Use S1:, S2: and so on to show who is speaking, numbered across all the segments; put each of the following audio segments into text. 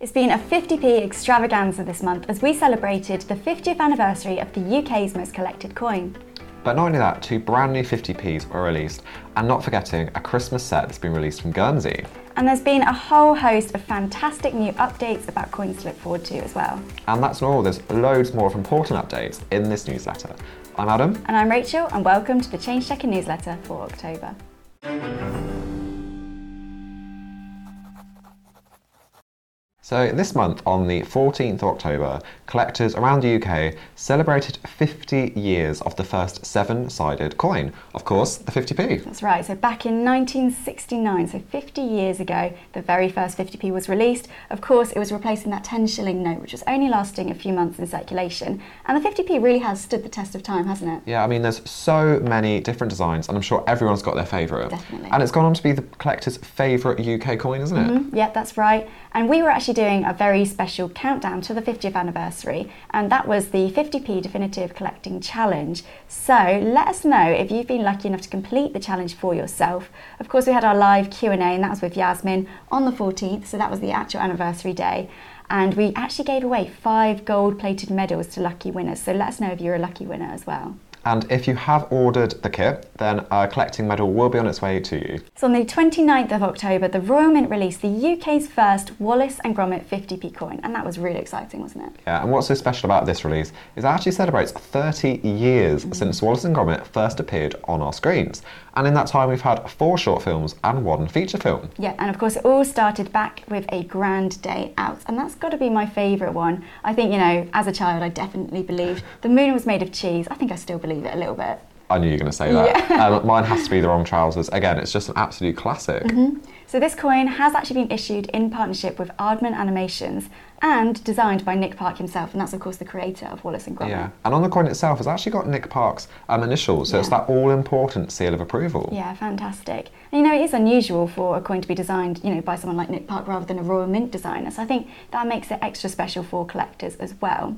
S1: It's been a 50p extravaganza this month as we celebrated the 50th anniversary of the UK's most collected coin.
S2: But not only that, two brand new 50p's were released, and not forgetting a Christmas set that's been released from Guernsey.
S1: And there's been a whole host of fantastic new updates about coins to look forward to as well.
S2: And that's not all, there's loads more of important updates in this newsletter. I'm Adam.
S1: And I'm Rachel, and welcome to the Change Checker newsletter for October.
S2: So, this month, on the 14th of October, collectors around the UK celebrated 50 years of the first seven sided coin. Of course, the 50p.
S1: That's right, so back in 1969, so 50 years ago, the very first 50p was released. Of course, it was replacing that 10 shilling note, which was only lasting a few months in circulation. And the 50p really has stood the test of time, hasn't it?
S2: Yeah, I mean, there's so many different designs, and I'm sure everyone's got their favourite.
S1: Definitely.
S2: And it's gone on to be the collector's favourite UK coin, isn't it?
S1: Mm-hmm. Yep, that's right. And we were actually doing a very special countdown to the 50th anniversary, and that was the 50p Definitive Collecting Challenge. So let us know if you've been lucky enough to complete the challenge for yourself. Of course, we had our live Q&A, and that was with Yasmin on the 14th, so that was the actual anniversary day. And we actually gave away five gold-plated medals to lucky winners. So let us know if you're a lucky winner as well.
S2: And if you have ordered the kit, then a collecting medal will be on its way to you.
S1: So on the 29th of October, the Royal Mint released the UK's first Wallace and Gromit 50p coin, and that was really exciting, wasn't it?
S2: Yeah, and what's so special about this release is it actually celebrates 30 years mm-hmm. since Wallace and Gromit first appeared on our screens. And in that time, we've had four short films and one feature film.
S1: Yeah, and of course, it all started back with a grand day out, and that's got to be my favourite one. I think, you know, as a child, I definitely believed the moon was made of cheese. I think I still believe it a little bit.
S2: I knew you were going to say that. Yeah. Um, mine has to be the wrong trousers. Again, it's just an absolute classic.
S1: Mm-hmm. So this coin has actually been issued in partnership with Aardman Animations and designed by Nick Park himself, and that's of course the creator of Wallace and Gromit.
S2: Yeah, and on the coin itself, it's actually got Nick Park's um, initials, so yeah. it's that all-important seal of approval.
S1: Yeah, fantastic. And you know, it is unusual for a coin to be designed, you know, by someone like Nick Park rather than a Royal Mint designer. So I think that makes it extra special for collectors as well.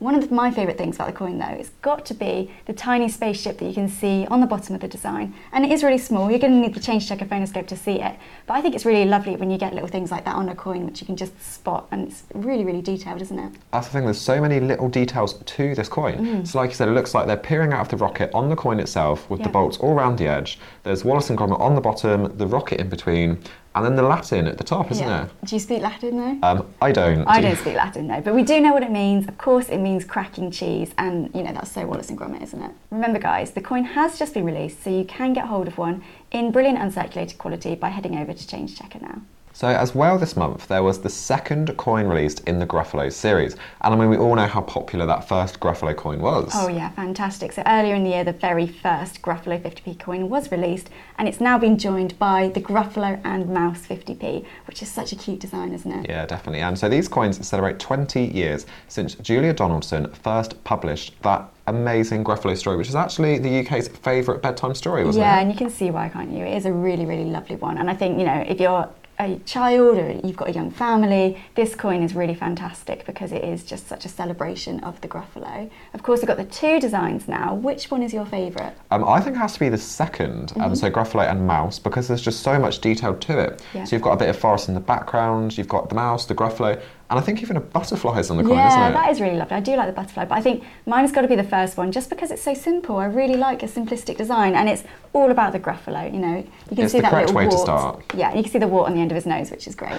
S1: One of my favourite things about the coin though, it's got to be the tiny spaceship that you can see on the bottom of the design. And it is really small, you're going to need the change checker phonoscope to see it. But I think it's really lovely when you get little things like that on a coin which you can just spot and it's really, really detailed, isn't it?
S2: That's the thing, there's so many little details to this coin. Mm. So like you said, it looks like they're peering out of the rocket on the coin itself with yeah. the bolts all around the edge. There's Wallace and Gromit on the bottom, the rocket in between, and then the Latin at the top, isn't yeah.
S1: it? Do you speak Latin though?
S2: Um, I don't.
S1: I don't speak Latin though, but we do know what it means. Of course, it means cracking cheese, and you know that's so Wallace and Gromit, isn't it? Remember, guys, the coin has just been released, so you can get hold of one in brilliant uncirculated quality by heading over to Change Checker now.
S2: So, as well this month, there was the second coin released in the Gruffalo series. And I mean, we all know how popular that first Gruffalo coin was.
S1: Oh, yeah, fantastic. So, earlier in the year, the very first Gruffalo 50p coin was released, and it's now been joined by the Gruffalo and Mouse 50p, which is such a cute design, isn't it?
S2: Yeah, definitely. And so, these coins celebrate 20 years since Julia Donaldson first published that amazing Gruffalo story, which is actually the UK's favourite bedtime story, wasn't
S1: yeah,
S2: it?
S1: Yeah, and you can see why, can't you? It is a really, really lovely one. And I think, you know, if you're a child or you've got a young family, this coin is really fantastic because it is just such a celebration of the Gruffalo. Of course, we've got the two designs now. Which one is your favourite?
S2: Um, I think it has to be the 2nd mm-hmm. um, so Gruffalo and Mouse, because there's just so much detail to it. Yeah. So you've got a bit of forest in the background, you've got the mouse, the Gruffalo, and I think even a butterfly is on the coin,
S1: yeah,
S2: isn't it?
S1: Yeah, that is really lovely. I do like the butterfly, but I think mine has got to be the first one just because it's so simple. I really like a simplistic design, and it's all about the Gruffalo. You know, you
S2: can
S1: it's see
S2: that
S1: little
S2: way
S1: wart.
S2: to start.
S1: Yeah, you can see the wart on the end of his nose, which is great.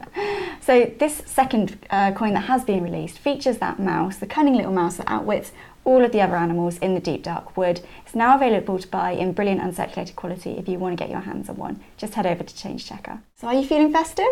S1: so this second uh, coin that has been released features that mouse, the cunning little mouse that outwits all of the other animals in the deep dark wood. It's now available to buy in brilliant uncirculated quality if you want to get your hands on one. Just head over to Change Checker. So are you feeling festive?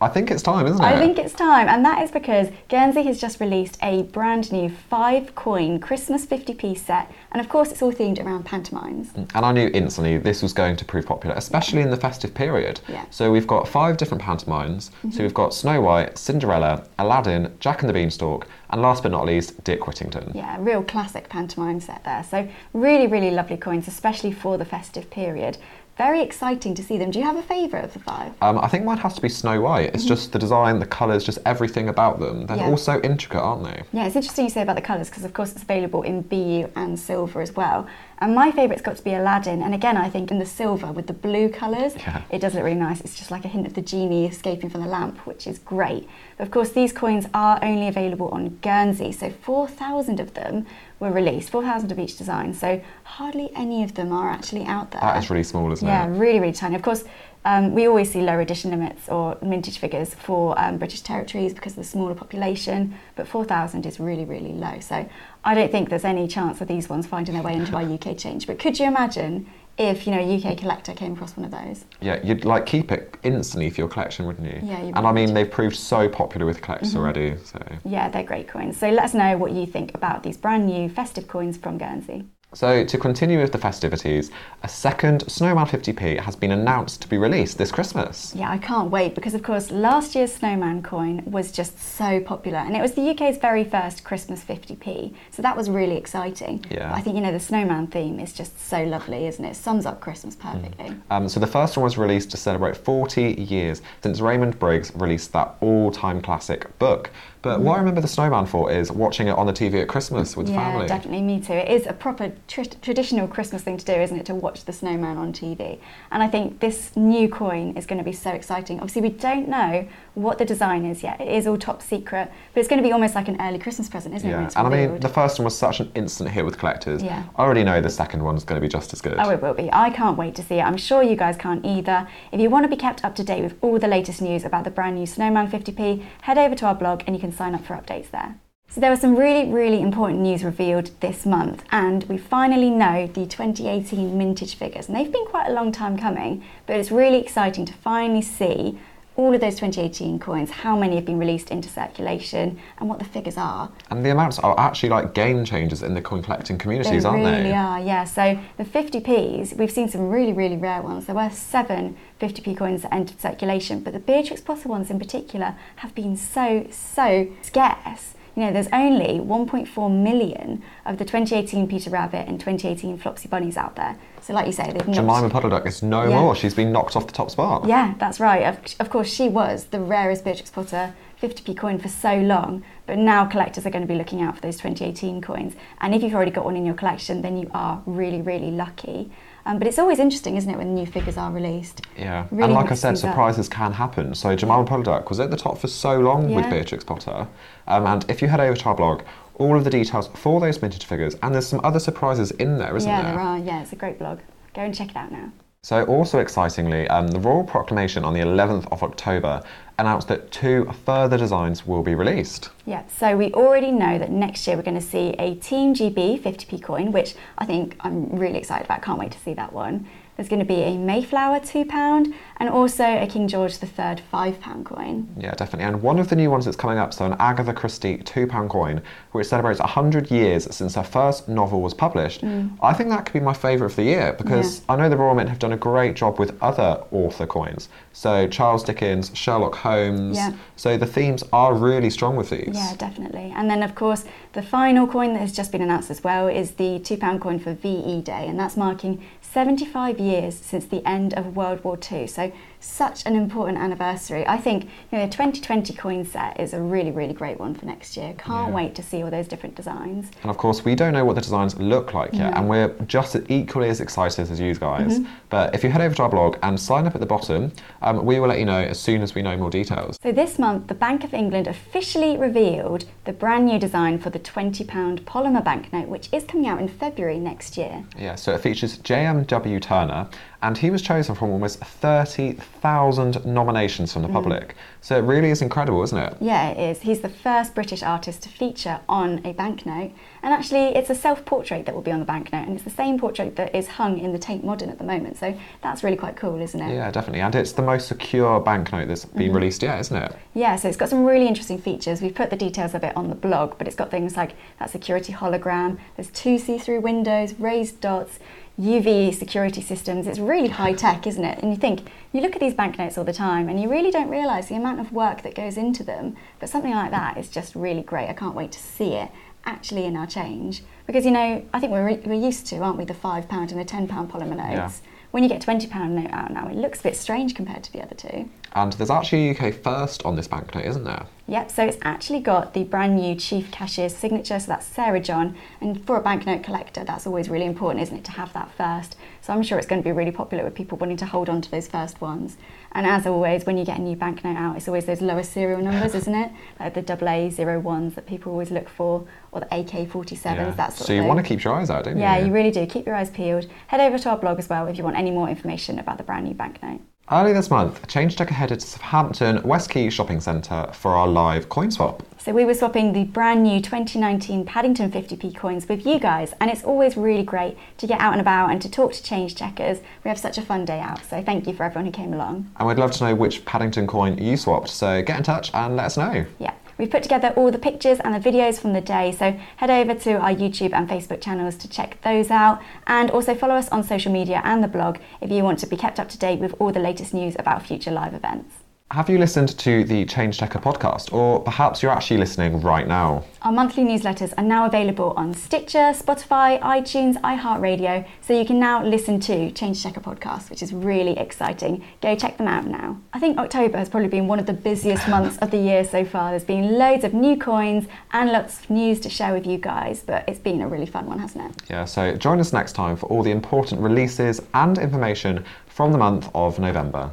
S2: I think it's time, isn't it?
S1: I think it's time, and that is because Guernsey has just released a brand new five coin Christmas 50p set, and of course, it's all themed around pantomimes.
S2: Mm, and I knew instantly this was going to prove popular, especially yeah. in the festive period.
S1: Yeah.
S2: So we've got five different pantomimes. Mm-hmm. So we've got Snow White, Cinderella, Aladdin, Jack and the Beanstalk, and last but not least, Dick Whittington.
S1: Yeah, real classic pantomime set there. So really, really lovely coins, especially for the festive period very exciting to see them. Do you have a favourite of the five?
S2: Um, I think mine has to be Snow White. It's just the design, the colours, just everything about them. They're
S1: Yeah.
S2: all so intricate, aren't they?
S1: Yeah, it's interesting you say about the colours because, of course, it's available in BU and silver as well. And my favourite's got to be Aladdin. And again, I think in the silver with the blue colours,
S2: Yeah.
S1: it does look really nice. It's just like a hint of the genie escaping from the lamp, which is great. But of course, these coins are only available on Guernsey. So 4,000 of them were released, 4,000 of each design. So hardly any of them are actually out there.
S2: That is really small, isn't
S1: Yeah,
S2: it?
S1: really, really tiny. Of course, um, we always see lower edition limits or mintage figures for um, British territories because of the smaller population, but 4,000 is really, really low. So I don't think there's any chance of these ones finding their way into our UK change. But could you imagine if you know a UK collector came across one of those?
S2: Yeah, you'd like keep it instantly for your collection, wouldn't you?
S1: Yeah, you
S2: And I mean, they've proved so popular with collectors mm-hmm. already. So,
S1: Yeah, they're great coins. So let us know what you think about these brand new festive coins from Guernsey.
S2: So to continue with the festivities, a second Snowman 50p has been announced to be released this Christmas.
S1: Yeah, I can't wait because, of course, last year's snowman coin was just so popular and it was the UK's very first Christmas 50p. So that was really exciting.
S2: Yeah.
S1: But I think, you know, the snowman theme is just so lovely, isn't it? It sums up Christmas perfectly.
S2: Um, so the first one was released to celebrate 40 years since Raymond Briggs released that all-time classic book. But what I remember the Snowman for is watching it on the TV at Christmas with
S1: yeah,
S2: family.
S1: definitely, me too. It is a proper tr- traditional Christmas thing to do, isn't it, to watch the snowman on TV? And I think this new coin is going to be so exciting. Obviously, we don't know what the design is yet. It is all top secret, but it's going to be almost like an early Christmas present, isn't it?
S2: Yeah, and I mean, the first one was such an instant hit with collectors.
S1: Yeah.
S2: I already know the second one's going to be just as good.
S1: Oh, it will be. I can't wait to see it. I'm sure you guys can't either. If you want to be kept up to date with all the latest news about the brand new Snowman 50p, head over to our blog and you can sign up for updates there. So there was some really, really important news revealed this month, and we finally know the 2018 mintage figures. And they've been quite a long time coming, but it's really exciting to finally see all of those 2018 coins, how many have been released into circulation, and what the figures are.
S2: And the amounts are actually like game changers in the coin collecting communities,
S1: They
S2: aren't
S1: really
S2: they?
S1: Really are, yeah. So the 50p's, we've seen some really, really rare ones. There were seven 50p coins that entered circulation, but the Beatrix Potter ones in particular have been so, so scarce. You know, there's only 1.4 million of the 2018 Peter Rabbit and 2018 Flopsy Bunnies out there. So, like you say, they've not.
S2: Jemima Puddle Duck is no
S1: Yeah.
S2: more. She's been knocked off the top spot.
S1: Yeah, that's right. Of, of course, she was the rarest Beatrix Potter 50p coin for so long, but now collectors are going to be looking out for those 2018 coins. And if you've already got one in your collection, then you are really, really lucky. Um, but it's always interesting, isn't it, when new figures are released?
S2: Yeah,
S1: Really
S2: and like I said, surprises can happen. So Jemima Puddle was at the top for so long with Beatrix Potter, um, and if you head over to our blog, all of the details for those mintage figures, and there's some other surprises in there, isn't
S1: yeah,
S2: there?
S1: Yeah, there are. Yeah, it's a great blog. Go and check it out now.
S2: So, also excitingly, um, the Royal Proclamation on the 11th of October announced that two further designs will be released.
S1: Yeah, so we already know that next year we're going to see a Team GB 50p coin, which I think I'm really excited about. Can't wait to see that one. There's going to be a Mayflower £2 and also a King George III £5 coin.
S2: Yeah, definitely. And one of the new ones that's coming up, so an Agatha Christie £2 coin, which celebrates 100 years since her first novel was published. Mm. I think that could be my favourite of the year because I know the Royal Mint have done a great job with other author coins. So Charles Dickens, Sherlock Holmes.
S1: Yeah.
S2: So the themes are really strong with these.
S1: Yeah, definitely. And then, of course, the final coin that has just been announced as well is the £2 coin for VE Day, and that's marking 75 years since the end of World War II. So, such an important anniversary. I think you know, the 2020 coin set is a really, really great one for next year. Can't
S2: Yeah.
S1: wait to see all those different designs.
S2: And of course, we don't know what the designs look like yet,
S1: No.
S2: and we're just equally as excited as you guys.
S1: Mm-hmm.
S2: But if you head over to our blog and sign up at the bottom, um, we will let you know as soon as we know more details.
S1: So, this month, the Bank of England officially revealed the brand new design for the £20 polymer banknote, which is coming out in February next year.
S2: Yeah, so it features J.M.W. Turner, and he was chosen from almost 30,000 nominations from the mm. public. So it really is incredible, isn't it?
S1: Yeah, it is. He's the first British artist to feature on a banknote. And actually, it's a self portrait that will be on the banknote, and it's the same portrait that is hung in the Tate Modern at the moment. So that's really quite cool, isn't it?
S2: Yeah, definitely. And it's the most secure banknote that's been mm-hmm. released yet, isn't it?
S1: Yeah, so it's got some really interesting features. We've put the details of it on the blog, but it's got things like that security hologram, there's two see through windows, raised dots, UV security systems. It's really high tech, isn't it? And you think, you look at these banknotes all the time and you really don't realise the amount of work that goes into them. But something like that is just really great. I can't wait to see it actually in our change. Because, you know, I think we're, we're used to, aren't we, the £5 and the £10 polymer notes.
S2: Yeah.
S1: when you get £20 note out now, it looks a bit strange compared to the other two.
S2: And there's actually a UK first on this banknote, isn't there?
S1: Yep, so it's actually got the brand new chief cashier's signature, so that's Sarah John. And for a banknote collector, that's always really important, isn't it, to have that first? So I'm sure it's going to be really popular with people wanting to hold on to those first ones. And as always, when you get a new banknote out, it's always those lower serial numbers, isn't it? Like the AA zero ones that people always look for, or the AK 47s, yeah. that sort
S2: So you want to keep your eyes out, don't you?
S1: Yeah, you really do. Keep your eyes peeled. Head over to our blog as well if you want any more information about the brand new banknote.
S2: Early this month, Change Checker headed to Southampton West Quay Shopping Centre for our live coin swap.
S1: So we were swapping the brand new 2019 Paddington 50p coins with you guys, and it's always really great to get out and about and to talk to change checkers. We have such a fun day out, so thank you for everyone who came along.
S2: And we'd love to know which Paddington coin you swapped, so get in touch and let us know.
S1: Yeah. We've put together all the pictures and the videos from the day, so head over to our YouTube and Facebook channels to check those out. And also follow us on social media and the blog if you want to be kept up to date with all the latest news about future live events.
S2: Have you listened to the Change Checker podcast, or perhaps you're actually listening right now?
S1: Our monthly newsletters are now available on Stitcher, Spotify, iTunes, iHeartRadio, so you can now listen to Change Checker podcast, which is really exciting. Go check them out now. I think October has probably been one of the busiest months of the year so far. There's been loads of new coins and lots of news to share with you guys, but it's been a really fun one, hasn't it?
S2: Yeah, so join us next time for all the important releases and information from the month of November.